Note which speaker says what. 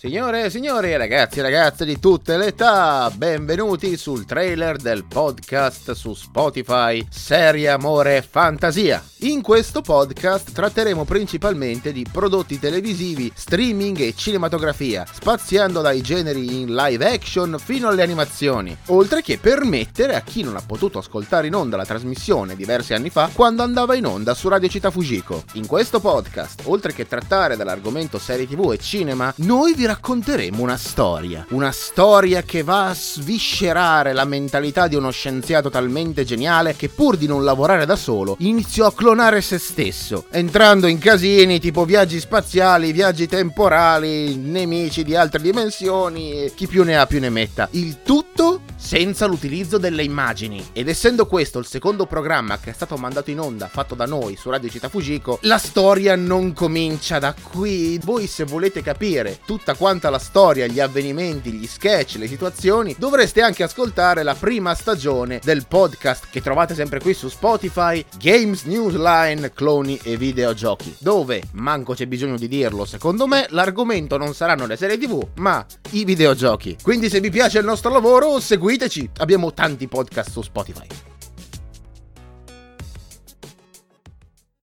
Speaker 1: Signore e signori, ragazzi e ragazze di tutte le età, benvenuti sul trailer del podcast su Spotify Serie Amore e Fantasia. In questo podcast tratteremo principalmente di prodotti televisivi, streaming e cinematografia, spaziando dai generi in live action fino alle animazioni, oltre che permettere a chi non ha potuto ascoltare in onda la trasmissione diversi anni fa quando andava in onda su Radio Città Fujiko. In questo podcast, oltre che trattare dell'argomento serie tv e cinema, noi vi racconteremo una storia. Una storia che va a sviscerare la mentalità di uno scienziato talmente geniale che pur di non lavorare da solo, iniziò a clonare se stesso, entrando in casini tipo viaggi spaziali, viaggi temporali, nemici di altre dimensioni chi più ne ha più ne metta. Il tutto senza l'utilizzo delle immagini. Ed essendo questo il secondo programma che è stato mandato in onda, fatto da noi su Radio Città Fujiko, la storia non comincia da qui. Voi se volete capire tutta quanta la storia, gli avvenimenti, gli sketch, le situazioni, dovreste anche ascoltare la prima stagione del podcast che trovate sempre qui su Spotify, Games Newsline, cloni e videogiochi, dove, manco c'è bisogno di dirlo secondo me, l'argomento non saranno le serie tv, ma i videogiochi. Quindi se vi piace il nostro lavoro, seguiteci, abbiamo tanti podcast su Spotify.